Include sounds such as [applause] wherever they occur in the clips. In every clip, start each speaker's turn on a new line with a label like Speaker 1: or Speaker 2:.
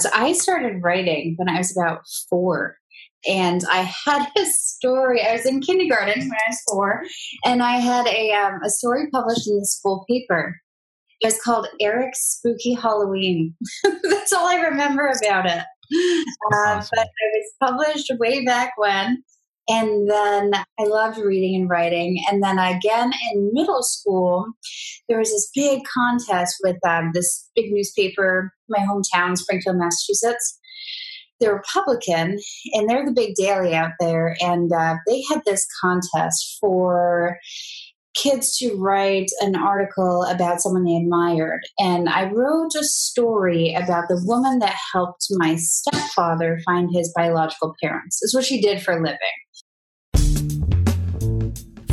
Speaker 1: So I started writing when I was about four. And I had [laughs] a story. I was in kindergarten when I was four, and I had a, um, a story published in the school paper. It was called Eric's Spooky Halloween. [laughs] That's all I remember about it. Uh. But it was published way back when. And then I loved reading and writing. And then again in middle school, there was this big contest with um, this big newspaper, my hometown, Springfield, Massachusetts. They're Republican, and they're the big daily out there. And uh, they had this contest for kids to write an article about someone they admired. And I wrote a story about the woman that helped my stepfather find his biological parents. Is what she did for a living.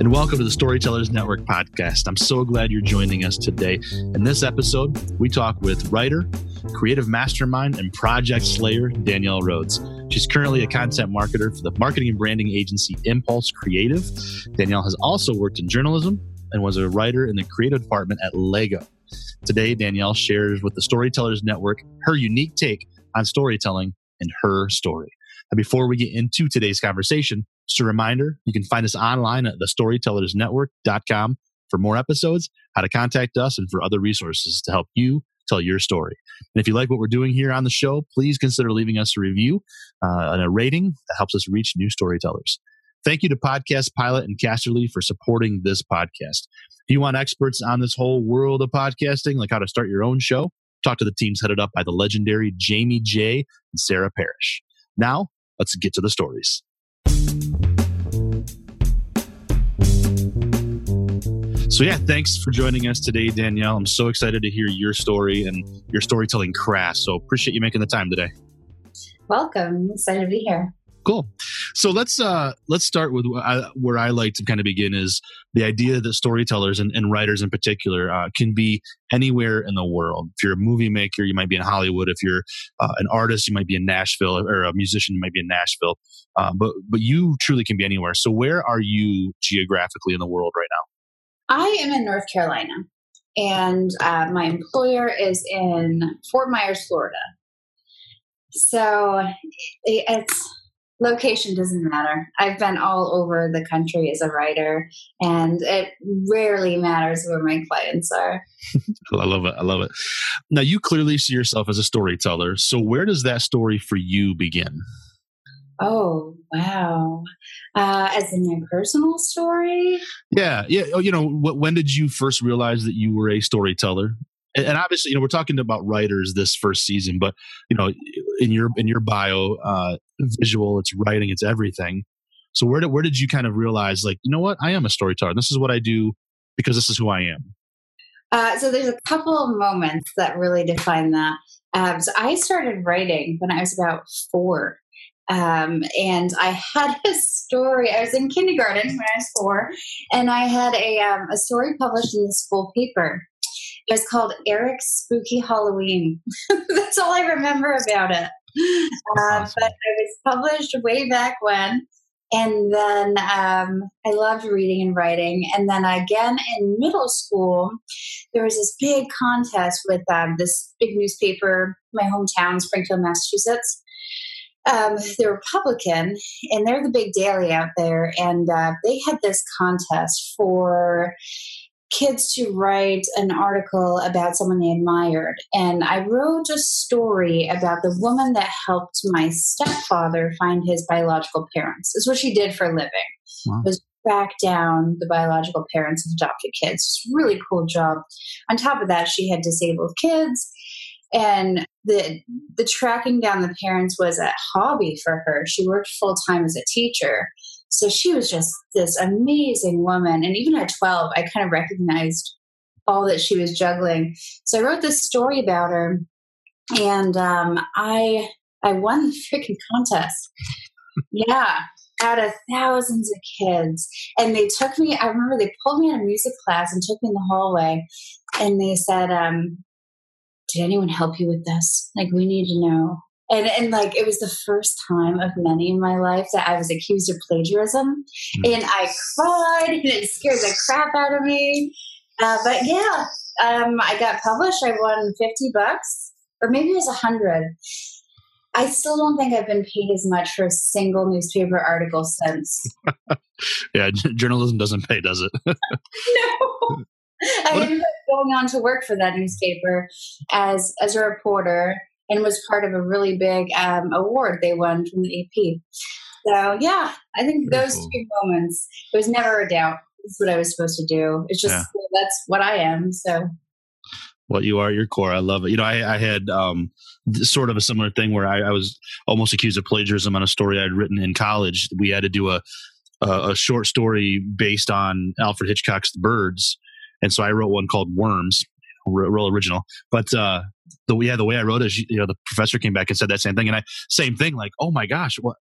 Speaker 2: and welcome to the Storytellers Network podcast. I'm so glad you're joining us today. In this episode, we talk with writer, creative mastermind, and project slayer Danielle Rhodes. She's currently a content marketer for the marketing and branding agency Impulse Creative. Danielle has also worked in journalism and was a writer in the creative department at Lego. Today, Danielle shares with the Storytellers Network her unique take on storytelling and her story. And before we get into today's conversation, just a reminder, you can find us online at thestorytellersnetwork.com for more episodes, how to contact us, and for other resources to help you tell your story. And if you like what we're doing here on the show, please consider leaving us a review uh, and a rating that helps us reach new storytellers. Thank you to Podcast Pilot and Casterly for supporting this podcast. If you want experts on this whole world of podcasting, like how to start your own show, talk to the teams headed up by the legendary Jamie J and Sarah Parrish. Now, let's get to the stories. So, yeah, thanks for joining us today, Danielle. I'm so excited to hear your story and your storytelling craft. So, appreciate you making the time today.
Speaker 1: Welcome. Excited to be here.
Speaker 2: Cool. So let's uh let's start with uh, where I like to kind of begin is the idea that storytellers and, and writers in particular uh, can be anywhere in the world. If you're a movie maker, you might be in Hollywood. If you're uh, an artist, you might be in Nashville, or a musician, you might be in Nashville. Uh, but but you truly can be anywhere. So where are you geographically in the world right now?
Speaker 1: I am in North Carolina, and uh, my employer is in Fort Myers, Florida. So it's location doesn't matter. I've been all over the country as a writer, and it rarely matters where my clients are. [laughs]
Speaker 2: I love it. I love it. Now, you clearly see yourself as a storyteller. So, where does that story for you begin?
Speaker 1: Oh, wow. Uh, as in your personal story?
Speaker 2: Yeah. Yeah. Oh, you know, when did you first realize that you were a storyteller? and obviously, you know, we're talking about writers this first season, but you know, in your in your bio, uh, visual, it's writing, it's everything. So where did where did you kind of realize, like, you know what, I am a storyteller. This is what I do because this is who I am.
Speaker 1: Uh, so there's a couple of moments that really define that. Um, so I started writing when I was about four. Um, and I had [laughs] a story. I was in kindergarten when I was four, and I had a, um, a story published in the school paper. It was called Eric's Spooky Halloween. [laughs] That's all I remember about it. Uh, awesome. But it was published way back when. And then um, I loved reading and writing. And then again in middle school, there was this big contest with um, this big newspaper, my hometown, Springfield, Massachusetts. Um, they're Republican, and they're the big daily out there. And uh, they had this contest for kids to write an article about someone they admired. And I wrote a story about the woman that helped my stepfather find his biological parents. Is what she did for a living. Wow. Was back down the biological parents of adopted kids. It's really cool job. On top of that, she had disabled kids. And the the tracking down the parents was a hobby for her. She worked full time as a teacher. So she was just this amazing woman. And even at 12, I kind of recognized all that she was juggling. So I wrote this story about her and um, I I won the freaking contest. yeah, out of thousands of kids. And they took me, I remember they pulled me out of music class and took me in the hallway and they said, um, Did anyone help you with this? Like, we need to know. And, and like it was the first time of many in my life that I was accused of plagiarism, mm. and I cried, and it scared the crap out of me. Uh, but yeah, um, I got published. I won fifty bucks, or maybe it was a hundred. I still don't think I've been paid as much for a single newspaper article since. [laughs]
Speaker 2: yeah, journalism doesn't pay, does it? [laughs]
Speaker 1: no. I ended up going on to work for that newspaper as as a reporter and was part of a really big um, award they won from the AP. So yeah, I think Very those cool. two moments. It was never a doubt. It's what I was supposed to do. It's just yeah. that's what I am. So
Speaker 2: what you are, your core. I love it. You know, I, I had um, sort of a similar thing where I, I, was almost accused of plagiarism on a story I'd written in college. We had to do a, a, a short story based on Alfred Hitchcock's The Birds, and so I wrote one called Worms, real original. But uh, the yeah, the way I wrote it, you know, the professor came back and said that same thing, and I same thing, like, oh my gosh, what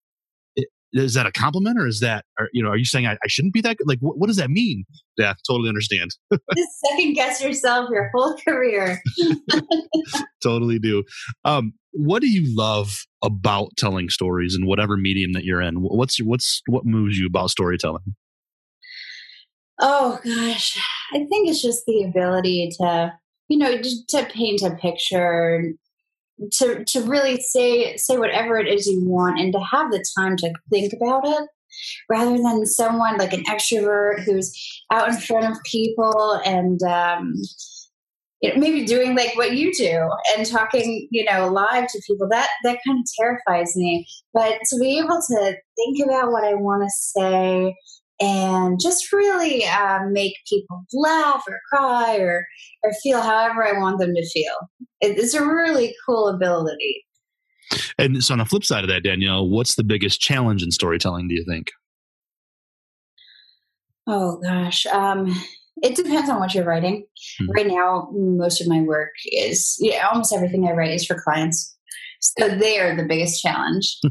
Speaker 2: is that a compliment or is that are, you know are you saying I, I shouldn't be that good like what, what, does that mean? Yeah totally understand. [laughs]
Speaker 1: Just second guess yourself your whole career. [laughs]
Speaker 2: Totally do. Um what do you love about telling stories in whatever medium that you're in? What's what's what moves you about storytelling
Speaker 1: oh gosh. I think it's just the ability to you know to paint a picture to to really say say whatever it is you want and to have the time to think about it rather than someone like an extrovert who's out in front of people and um, you know, maybe doing like what you do and talking you know live to people. That that kind of terrifies me. But to be able to think about what i want to say and just really um, make people laugh or cry or, or feel however I want them to feel. It's a really cool ability.
Speaker 2: And so, on the flip side of that, Danielle, what's the biggest challenge in storytelling, do you think?
Speaker 1: Oh, gosh. Um, it depends on what you're writing. Mm-hmm. Right now, most of my work is, yeah, almost everything I write is for clients. So they are the biggest challenge, [laughs]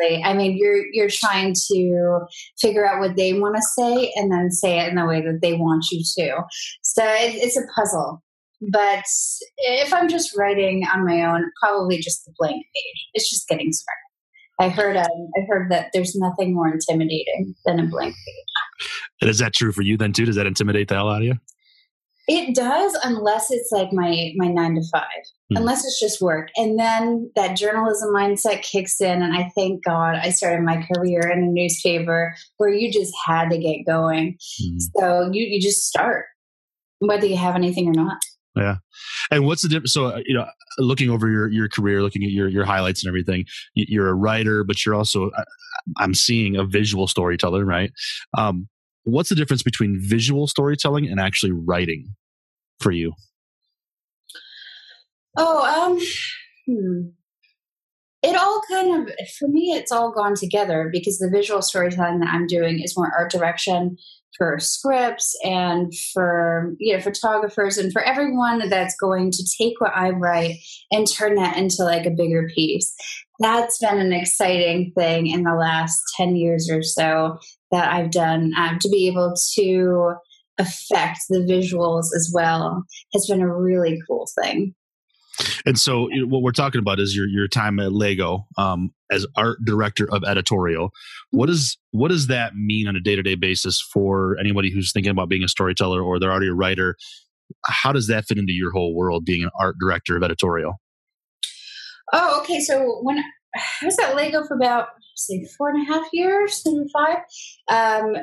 Speaker 1: really. I mean, you're you're trying to figure out what they want to say and then say it in the way that they want you to. So it, it's a puzzle. But if I'm just writing on my own, probably just the blank page. It's just getting started. I heard um, I heard that there's nothing more intimidating than a blank page.
Speaker 2: And is that true for you then too? Does that intimidate the hell out of you?
Speaker 1: It does, unless it's like my my nine to five, mm. unless it's just work, and then that journalism mindset kicks in, and I thank God I started my career in a newspaper where you just had to get going. Mm. So you you just start, whether you have anything or not.
Speaker 2: Yeah, and what's the difference? So uh, you know, looking over your your career, looking at your your highlights and everything, you're a writer, but you're also uh, I'm seeing a visual storyteller, right? Um, what's the difference between visual storytelling and actually writing for you?
Speaker 1: Oh, um, hmm. it all kind of, for me, it's all gone together because the visual storytelling that I'm doing is more art direction for scripts and for you know photographers and for everyone that's going to take what I write and turn that into like a bigger piece. That's been an exciting thing in the last 10 years or so that I've done um, to be able to affect the visuals as well has been a really cool thing.
Speaker 2: And so, what we're talking about is your your time at Lego um, as art director of editorial. What does what does that mean on a day to day basis for anybody who's thinking about being a storyteller or they're already a writer? How does that fit into your whole world, being an art director of editorial?
Speaker 1: Oh, okay. So when I was at Lego for about say four and a half years, maybe five. Um,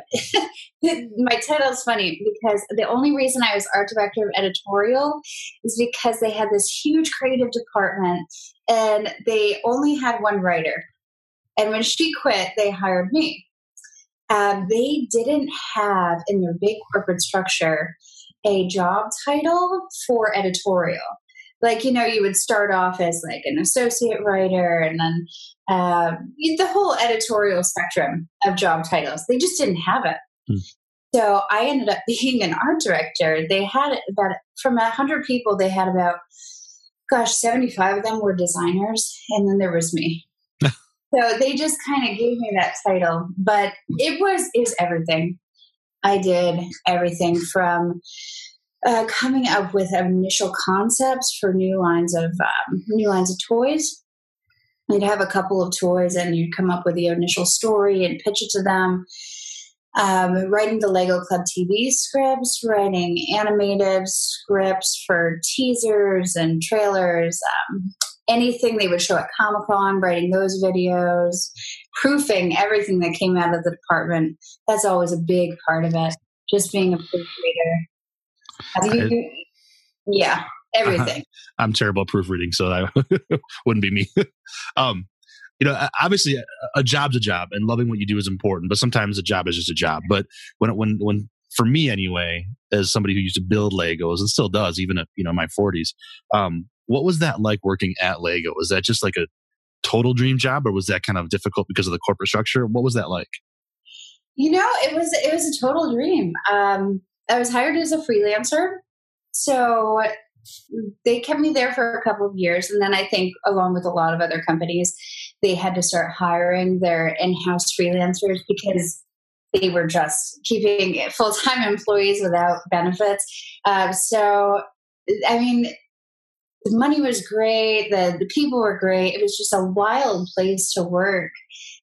Speaker 1: [laughs] my title is funny because the only reason I was art director of editorial is because they had this huge creative department and they only had one writer. And when she quit, they hired me. Um, they didn't have in their big corporate structure a job title for editorial. Like you know you would start off as like an associate writer and then uh, the whole editorial spectrum of job titles they just didn't have it. Hmm. so i ended up [laughs] being an art director. They had about from 100 people they had about gosh 75 of them were designers and then there was me. [laughs] So they just kind of gave me that title but it was it was everything. I did everything from uh, coming up with initial concepts for new lines of um, new lines of toys. You'd have a couple of toys, and you'd come up with the initial story and pitch it to them. Um, writing the Lego Club TV scripts, writing animated scripts for teasers and trailers, um, anything they would show at Comic Con, writing those videos, proofing everything that came out of the department. That's always a big part of it. Just being a proofreader you, yeah, [laughs] everything.
Speaker 2: I'm terrible at proofreading, so that [laughs] wouldn't be me. [laughs] um, you know, obviously, a, a job's a job, and loving what you do is important. But sometimes a job is just a job. But when when when for me anyway, as somebody who used to build Legos and still does, even at you know my 40s, um, what was that like working at Lego? Was that just like a total dream job, or was that kind of difficult because of the corporate structure? What was that like?
Speaker 1: You know, it was it was a total dream. Um, I was hired as a freelancer. So they kept me there for a couple of years. And then I think, along with a lot of other companies, they had to start hiring their in house freelancers because they were just keeping full time employees without benefits. Uh, so, I mean, the money was great, the, the people were great. It was just a wild place to work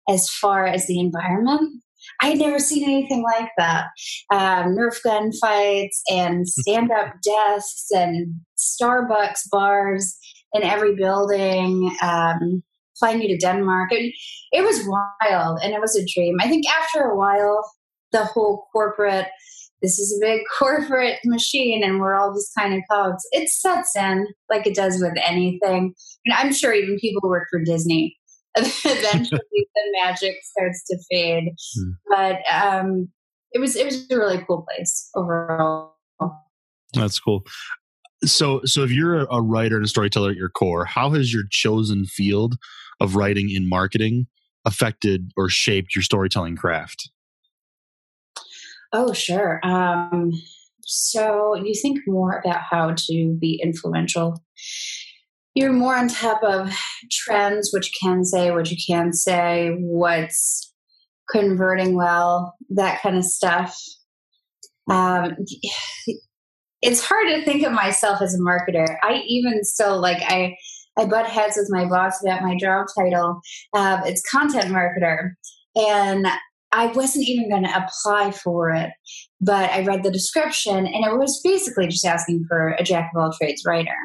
Speaker 1: as far as the environment. I had never seen anything like that. Um, Nerf gun fights and stand up desks and Starbucks bars in every building. Um, flying me to Denmark. It, it was wild and it was a dream. I think after a while, the whole corporate, this is a big [laughs] corporate machine and we're all just kind of cogs, it sets in like it does with anything. And I'm sure even people who work for Disney [laughs] eventually [laughs] the magic starts to fade. Mm. But um, it was it was a really cool place overall.
Speaker 2: That's cool. So, so if you're a writer and a storyteller at your core, how has your chosen field of writing in marketing affected or shaped your storytelling craft?
Speaker 1: Oh, sure. Um, so you think more about how to be influential you're more on top of trends, what you can say, what you can't say, what's converting well, that kind of stuff. Um, it's hard to think of myself as a marketer. I even still like I I butt heads with my boss about my job title. Uh, it's content marketer, and I wasn't even going to apply for it, but I read the description, and it was basically just asking for a jack of all trades writer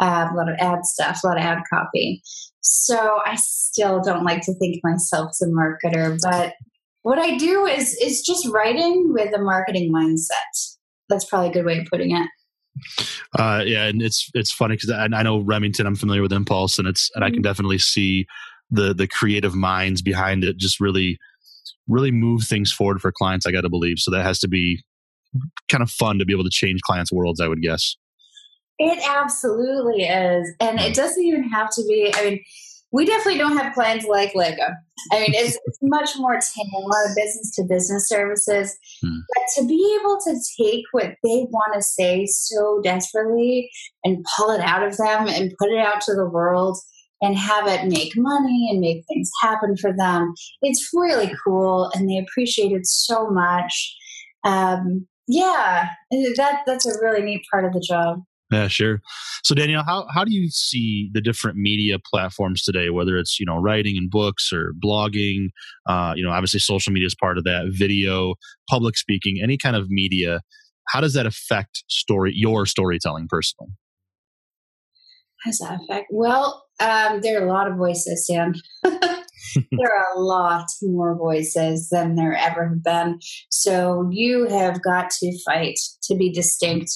Speaker 1: uh, a lot of ad stuff, a lot of ad copy. So I still don't like to think myself as a marketer, but what I do is is just writing with a marketing mindset. That's probably a good way of putting it.
Speaker 2: Uh, yeah, and it's it's funny because I, I, know Remington. I'm familiar with Impulse, and it's and mm-hmm. I can mm-hmm. definitely see the the creative minds behind it. Just really, really move things forward for clients. I got to believe. So that has to be kind of fun to be able to change clients' worlds. I would guess.
Speaker 1: It absolutely is. And it doesn't even have to be, I mean, we definitely don't have clients like Lego. I mean, it's, it's much more tame, a lot of business to business services. Hmm. But to be able to take what they want to say so desperately and pull it out of them and put it out to the world and have it make money and make things happen for them, it's really cool and they appreciate it so much. Um, yeah, that that's a really neat part of the job.
Speaker 2: Yeah, sure. So Danielle, how how do you see the different media platforms today? Whether it's you know writing and books or blogging, uh, you know, obviously social media is part of that. Video, public speaking, any kind of media. How does that affect story your storytelling personally?
Speaker 1: How does that affect? Well, um, there are a lot of voices, Sam. [laughs] there are a lot more voices than there ever have been. So you have got to fight to be distinct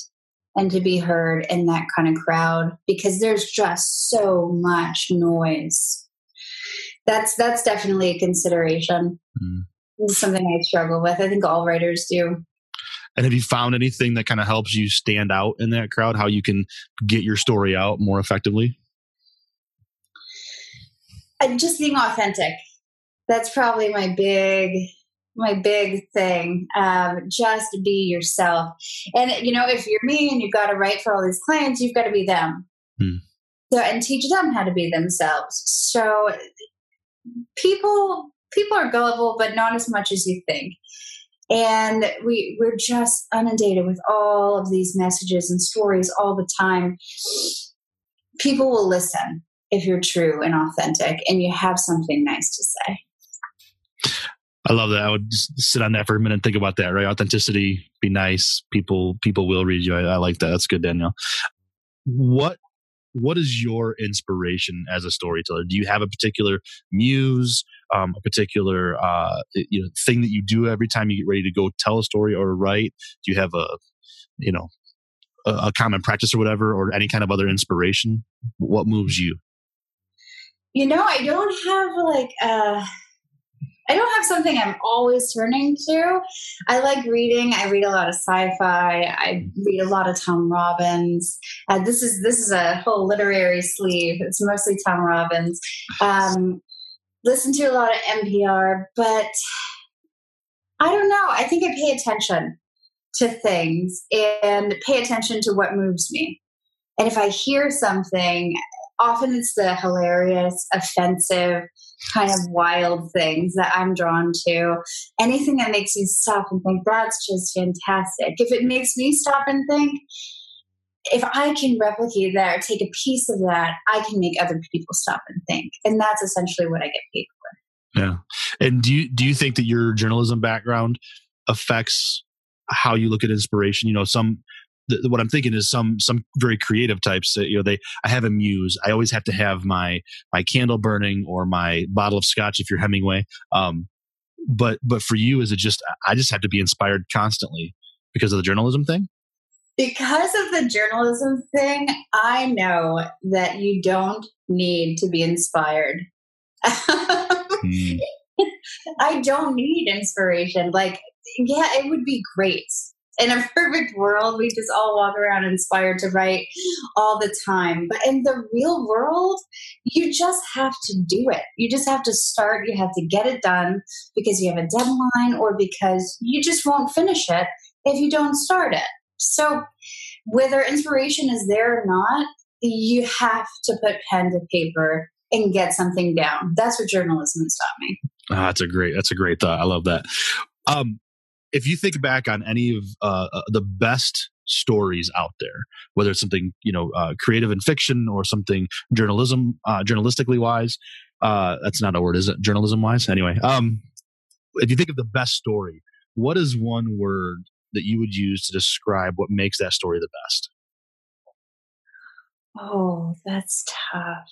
Speaker 1: and to be heard in that kind of crowd because there's just so much noise. That's that's definitely a consideration. Mm. something I struggle with. I think all writers do.
Speaker 2: And have you found anything that kind of helps you stand out in that crowd? How you can get your story out more effectively?
Speaker 1: And just being authentic. That's probably my big my big thing. Um, just be yourself. And you know, if you're me and you've got to write for all these clients, you've got to be them. Hmm. So and teach them how to be themselves. So people people are gullible, but not as much as you think. And we we're just inundated with all of these messages and stories all the time. People will listen if you're true and authentic and you have something nice to say.
Speaker 2: I love that. I would sit on that for a minute and think about that, right? Authenticity, be nice. People people will read you. I, I like that. That's good, Danielle. What what is your inspiration as a storyteller? Do you have a particular muse, um, a particular uh, you know thing that you do every time you get ready to go tell a story or write? Do you have a you know a, a common practice or whatever, or any kind of other inspiration? What moves you?
Speaker 1: You know, I don't have like. Uh I don't have something I'm always turning to. I like reading. I read a lot of sci-fi. I read a lot of Tom Robbins. Uh, this is this is a whole literary sleeve. It's mostly Tom Robbins. Um, listen to a lot of NPR, but I don't know. I think I pay attention to things and pay attention to what moves me. And if I hear something, often it's the hilarious, offensive, kind of wild things that I'm drawn to. Anything that makes you stop and think, that's just fantastic. If it makes me stop and think, if I can replicate that or take a piece of that, I can make other people stop and think. And that's essentially what I get paid
Speaker 2: for. Yeah. And do you do you think that your journalism background affects how you look at inspiration? You know, some the, what I'm thinking is some some very creative types. That, you know, they I have a muse. I always have to have my my candle burning or my bottle of scotch if you're Hemingway. Um, but but for you, is it just I just have to be inspired constantly because of the journalism thing?
Speaker 1: Because of the journalism thing, I know that you don't need to be inspired. hmm. [laughs] I don't need inspiration. Like, yeah, it would be great in a perfect world, we just all walk around inspired to write all the time. But in the real world, you just have to do it. You just have to start. You have to get it done because you have a deadline or because you just won't finish it if you don't start it. So, whether inspiration is there or not, you have to put pen to paper and get something down. That's what journalism has taught me.
Speaker 2: Ah, that's a great. That's a great thought. I love that. Um, if you think back on any of uh, uh, the best stories out there, whether it's something you know uh, creative in fiction or something journalism uh, journalistically wise, uh, that's not a word, is it? Journalism wise, anyway. Um, if you think of the best story, what is one word that you would use to describe what makes that story the best?
Speaker 1: Oh, that's tough.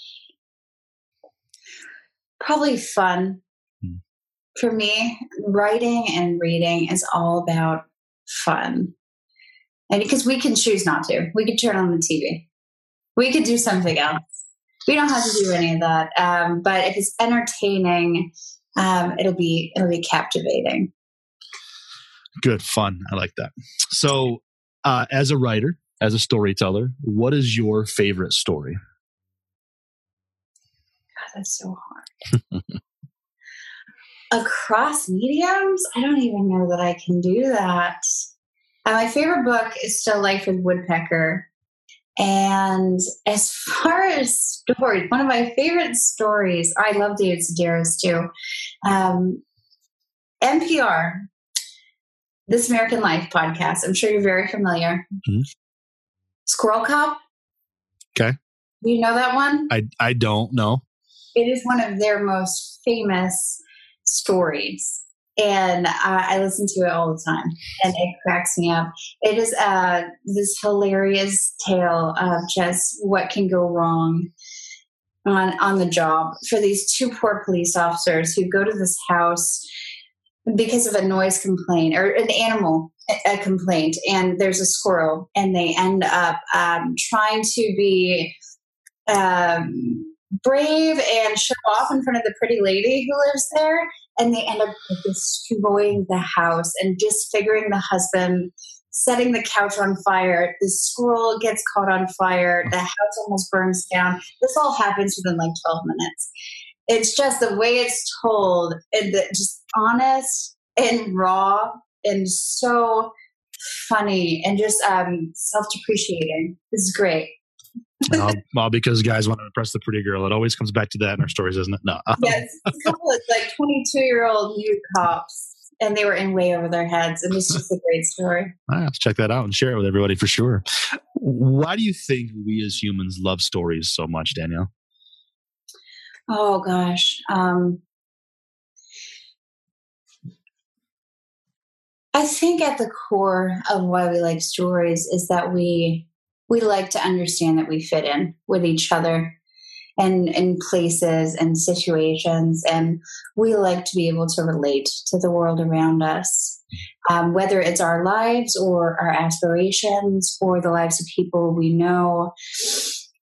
Speaker 1: Probably fun for me, writing and reading is all about fun. And because we can choose not to, we could turn on the TV, we could do something else. We don't have to do any of that. Um, but if it's entertaining, um, it'll be it'll be captivating.
Speaker 2: Good fun. I like that. So, uh, as a writer, as a storyteller, what is your favorite story?
Speaker 1: God, that's so hard. [laughs] across mediums, I don't even know that I can do that. Uh, my favorite book is still Life with Woodpecker. And as [laughs] far as stories, one of my favorite stories, I love David Sedaris too. Um, NPR, This American Life podcast. I'm sure you're very familiar. Mm-hmm. Squirrel Cop.
Speaker 2: Okay.
Speaker 1: Do you know that one?
Speaker 2: I, I don't know.
Speaker 1: It is one of their most famous stories. And I, I, listen to it all the time and it cracks me up. It is uh, this hilarious tale of just what can go wrong on on the job for these two poor police officers who go to this house because of a noise complaint or an animal a complaint and there's a squirrel and they end up um, trying to be um, brave and show off in front of the pretty lady who lives there and they end up destroying the house and disfiguring the husband setting the couch on fire the squirrel gets caught on fire the house almost burns down. This all happens within like 12 minutes. It's just the way it's told and the, just honest and raw and so funny and just um, self-depreciating. This is great
Speaker 2: well, [laughs] well, because guys want to impress the pretty girl. It always comes back to that in our stories, isn't it? No. [laughs]
Speaker 1: yes, a couple of like 22 year old new cops, and they were in way over their heads, and it's just a great story. [laughs]
Speaker 2: I have to check that out and share it with everybody for sure. Why do you think we as humans love stories so much, Danielle?
Speaker 1: Oh gosh, um, I think at the core of why we like stories is that we we like to understand that we fit in with each other and in places and situations and we like to be able to relate to the world around us. Um, whether it's our lives or our aspirations or the lives of people we know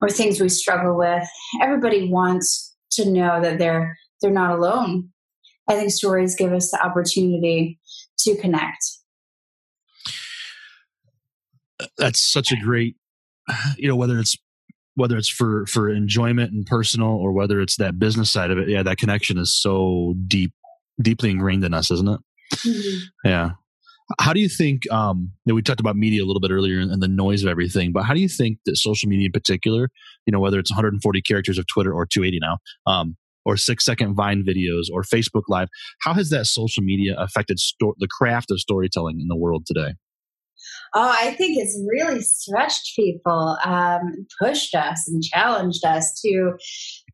Speaker 1: or things we struggle with everybody wants to know that they're they're not alone. I think stories give us the opportunity to connect.
Speaker 2: That's such a great [sighs] you know whether it's whether it's for for enjoyment and personal or whether it's that business side of it yeah that connection is so deep deeply ingrained in us isn't it? Mm-hmm. yeah. How do you think um you know, we talked about media a little bit earlier and the noise of everything but how do you think that social media in particular you know whether it's 140 characters of twitter or 280 now um or six second vine videos or facebook live how has that social media affected sto- the craft of storytelling in the world today
Speaker 1: Oh, I think it's really stretched people, um, pushed us and challenged us to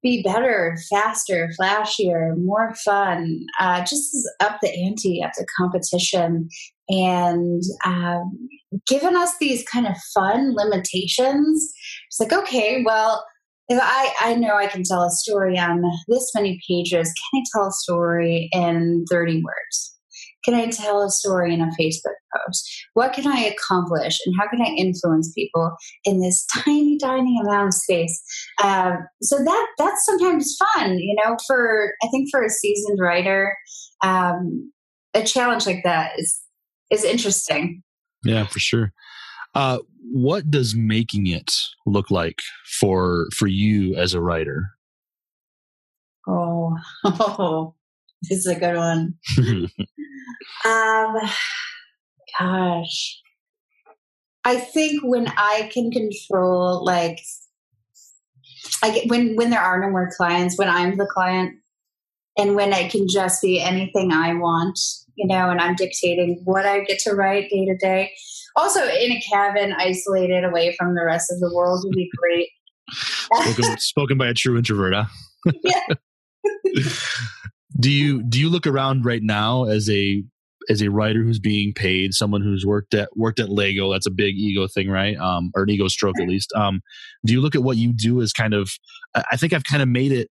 Speaker 1: be better, faster, flashier, more fun, uh, just up the ante, up the competition, and um, given us these kind of fun limitations. It's like, okay, well, if I, I know I can tell a story on this many pages, can I tell a story in 30 words? Can I tell a story in a Facebook post? What can I accomplish? And how can I influence people in this [laughs] tiny, tiny amount of space? Um, so that that's sometimes fun, you know. For I think for a seasoned writer, um, a challenge like that is is interesting.
Speaker 2: Yeah, for sure. Uh, what does making it look like for for you as a writer?
Speaker 1: Oh, [laughs] oh this is a good one. Um, gosh, I think when I can control, like, I get when when there are no more clients, when I'm the client, and when I can just be anything I want, you know, and I'm dictating what I get to write day to day. Also, in a cabin, isolated away from the rest of the world would be great.
Speaker 2: spoken, spoken by a true introvert, huh? [laughs] [laughs] yeah. [laughs] do you do you look around right now as a as a writer who's being paid, someone who's worked at worked at Lego, that's a big ego thing, right? Um, or an ego stroke at least. Um, do you look at what you do as kind of? I think I've kind of made it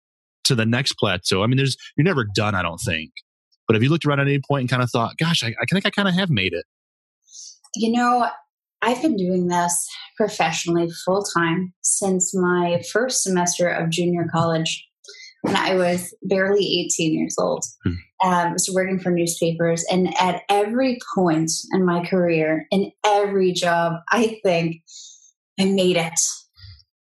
Speaker 2: to the next plateau. I mean, there's you're never done, I don't think. But have you looked around at any point and kind of thought, "Gosh, I, I think I kind of have made it"?
Speaker 1: You know, I've been doing this professionally full time since my first semester of junior college when I was barely 18 years old. Hmm. Um, was working for newspapers, and at every point in my career, in every job, I think I made it.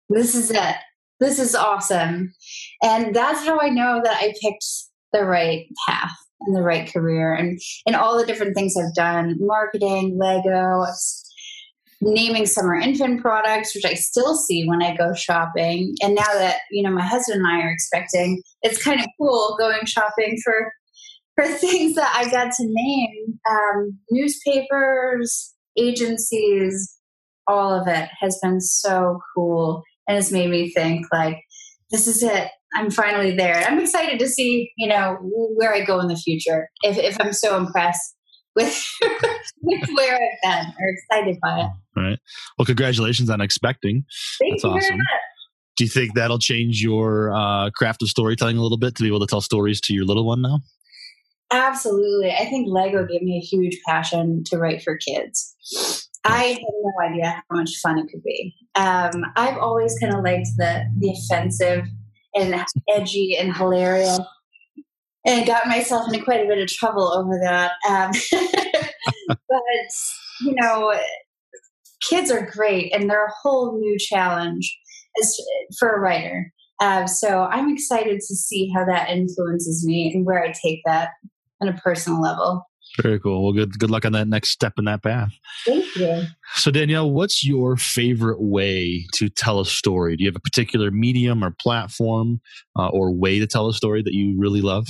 Speaker 1: This is it. This is awesome, and that's how I know that I picked the right path and the right career, and and all the different things I've done: marketing, Lego, naming summer infant products, which I still see when I go shopping. And now that, you know, my husband and I are expecting, it's kind of cool going shopping for for [laughs] things that I got to name. Um, newspapers, agencies, all of it has been so cool and has made me think like, this is it. I'm finally there. I'm excited to see, you know, where I go in the future. If, if I'm so impressed with, [laughs] with where I've been or excited by it.
Speaker 2: All right. Well, congratulations on expecting.
Speaker 1: Thank That's awesome.
Speaker 2: Do you think that'll change your uh, craft of storytelling a little bit to be able to tell stories to your little one now?
Speaker 1: Absolutely. I think Lego gave me a huge passion to write for kids. I had no idea how much fun it could be. Um, I've always kind of liked the the offensive and edgy and hilarious and got myself into quite a bit of trouble over that. Um, [laughs] but you know, kids are great, and they're a whole new challenge as for a writer. Uh, so I'm excited to see how that influences me and where I take that on a personal level.
Speaker 2: Very cool. Well, good good luck on that next step in that path.
Speaker 1: Thank you.
Speaker 2: So, Danielle, what's your favorite way to tell a story? Do you have a particular medium or platform uh, or way to tell a story that you really love?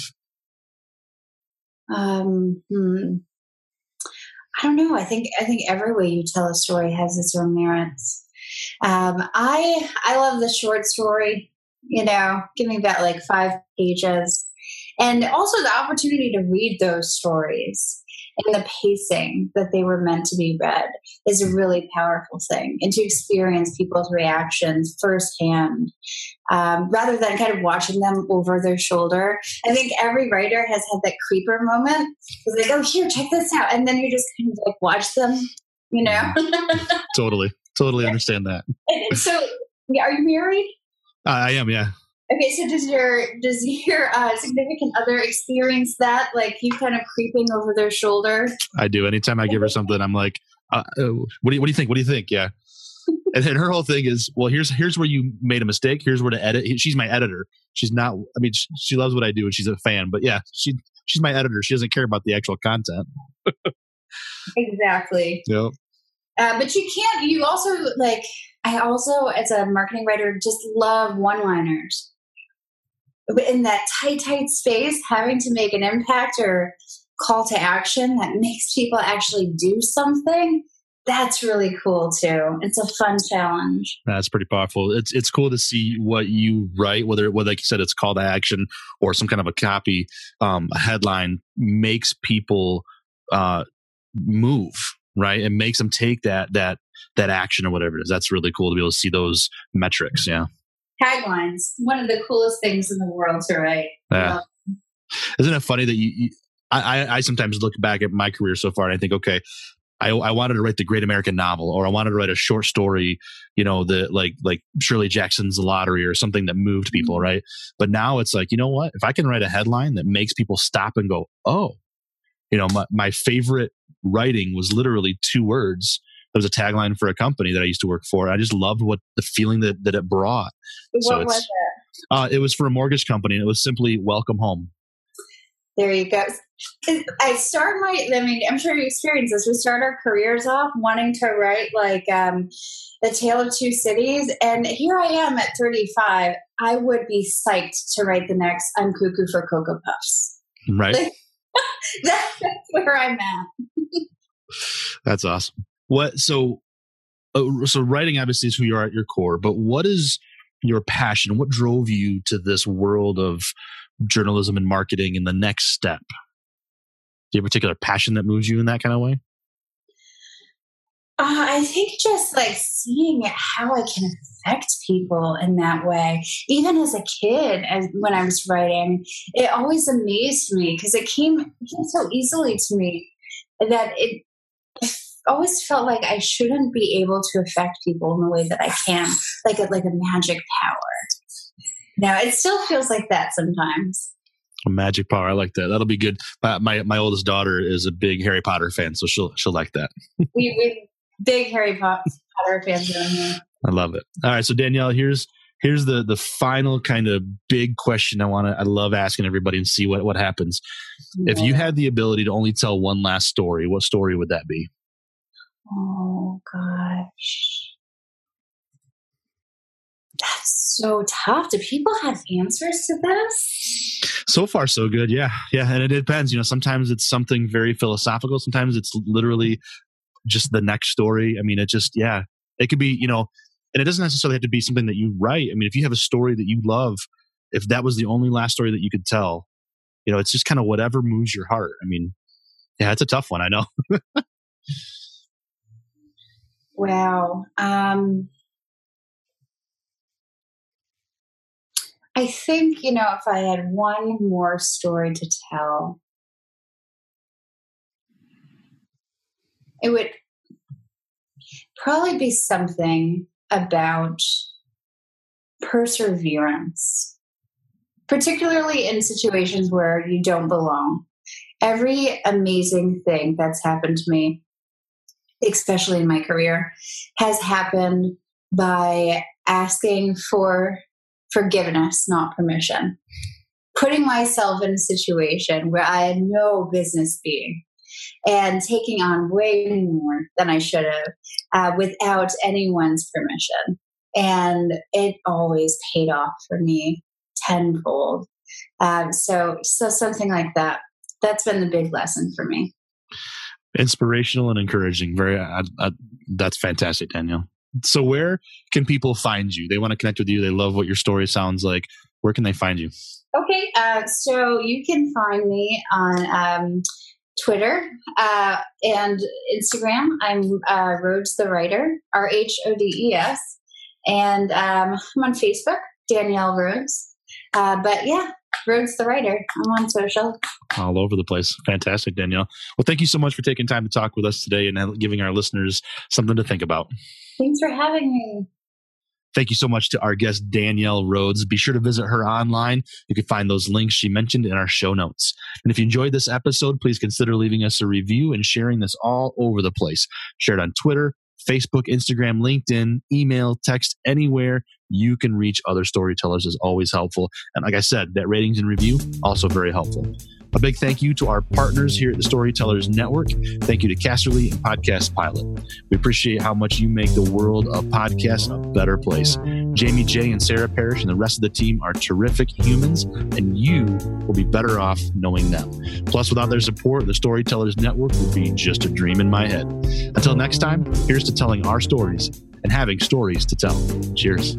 Speaker 1: Um, hmm. I don't know. I think I think every way you tell a story has its own merits. Um, I I love the short story. You know, give me about like five pages and also the opportunity to read those stories and the pacing that they were meant to be read is a really powerful thing and to experience people's reactions firsthand um, rather than kind of watching them over their shoulder i think every writer has had that creeper moment because they go here check this out and then you just kind of like watch them you know [laughs]
Speaker 2: totally totally understand that
Speaker 1: so are you married
Speaker 2: uh, i am yeah
Speaker 1: Okay, so does your does your uh, significant other experience that, like you kind of creeping over their shoulder?
Speaker 2: I do. Anytime I give her something, I'm like, uh, uh, "What do you What do you think? What do you think?" Yeah. And then her whole thing is, well, here's here's where you made a mistake. Here's where to edit. She's my editor. She's not. I mean, she, she loves what I do, and she's a fan. But yeah, she she's my editor. She doesn't care about the actual content.
Speaker 1: exactly.
Speaker 2: Yep.
Speaker 1: Uh, but you can't. You also like. I also, as a marketing writer, just love one-liners in that tight, tight space, having to make an impact or call to action that makes people actually do something that's really cool too. It's a fun challenge.
Speaker 2: That's pretty powerful. It's it's cool to see what you write, whether whether like you said it's call to action or some kind of a copy, um, a headline makes people uh, move, right? It makes them take that that that action or whatever it is. That's really cool to be able to see those metrics. Yeah
Speaker 1: taglines. One of the coolest things in the world to write.
Speaker 2: Yeah. Isn't it funny that you, you I, I, sometimes look back at my career so far and I think, okay, I, I wanted to write the great American novel, or I wanted to write a short story, you know, the like like Shirley Jackson's Lottery, or something that moved people, mm-hmm. right? But now it's like, you know what? If I can write a headline that makes people stop and go, oh, you know, my, my favorite writing was literally two words, it was a tagline for a company that I used to work for. I just loved what the feeling that, that it brought.
Speaker 1: What so was it?
Speaker 2: Uh, it was for a mortgage company, and it was simply "Welcome Home."
Speaker 1: There you go. I start my. I mean, I'm sure you experience this. We start our careers off wanting to write like um, the Tale of Two Cities, and here I am at 35. I would be psyched to write the next "I'm Cuckoo for Cocoa Puffs."
Speaker 2: Right. [laughs]
Speaker 1: that's where I'm at.
Speaker 2: that's awesome. What so uh, so writing obviously is who you are at your core, but what is your passion? What drove you to this world of journalism and marketing and the next step? Do you have a particular passion that moves you in that kind of way?
Speaker 1: Uh, I think just like seeing how I can affect people in that way. Even as a kid, as when I was writing, it always amazed me because it came, came so easily to me that it always felt like I shouldn't be able to affect people in the way that I can, like a, like a magic power. Now it still feels like that sometimes.
Speaker 2: A magic power, I like that. That'll be good. My, my, my oldest daughter is a big Harry Potter fan, so she'll she'll like that. [laughs]
Speaker 1: we we big Harry Potter fans around here.
Speaker 2: I love it. All right, so Danielle, here's here's the the final kind of big question I want to I love asking everybody and see what what happens. Yeah. If you had the ability to only tell one last story, what story would that be?
Speaker 1: Oh gosh. That's so tough. Do people have answers to this?
Speaker 2: So far, so good. Yeah. Yeah. And it depends. You know, sometimes it's something very philosophical. Sometimes it's literally just the next story. I mean, it just, yeah, it could be, you know, and it doesn't necessarily have to be something that you write. I mean, if you have a story that you love, if that was the only last story that you could tell, you know, it's just kind of whatever moves your heart. I mean, yeah, it's a tough one. I know. [laughs]
Speaker 1: Wow. Um, I think, you know, if I had one more story to tell, it would probably be something about perseverance. particularly in situations where you don't belong. Every amazing thing that's happened to me, especially in my career, has happened by asking for forgiveness, not permission. Putting myself in a situation where I had no business being and taking on way more than I should have uh, without anyone's permission. And it always paid off for me tenfold. Um, so, so something like that. That's been the big lesson for me.
Speaker 2: Inspirational and encouraging. Very. Uh, uh, that's fantastic, Danielle. So, where can people find you? They want to connect with you. They love what your story sounds like. Where can they find you?
Speaker 1: Okay, uh, so you can find me on um, Twitter uh, and Instagram. I'm uh, Rhodes the Writer, R H O D E S, and um, I'm on Facebook, Danielle Rhodes. Uh, but yeah, Rhodes the Writer. I'm on social.
Speaker 2: All over the place. Fantastic, Danielle. Well, thank you so much for taking time to talk with us today and uh, giving our listeners something to think about.
Speaker 1: Thanks for having me.
Speaker 2: Thank you so much to our guest, Danielle Rhodes. Be sure to visit her online. You can find those links she mentioned in our show notes. And if you enjoyed this episode, please consider leaving us a review and sharing this all over the place. Share it on Twitter, Facebook, Instagram, LinkedIn, email, text, anywhere you can reach other storytellers is always helpful. And like I said, that ratings and review also very helpful. A big thank you to our partners here at the Storytellers Network. Thank you to Casterly and Podcast Pilot. We appreciate how much you make the world of podcasts a better place. Jamie J and Sarah Parrish and the rest of the team are terrific humans, and you will be better off knowing them. Plus, without their support, the Storytellers Network would be just a dream in my head. Until next time, here's to telling our stories and having stories to tell. Cheers.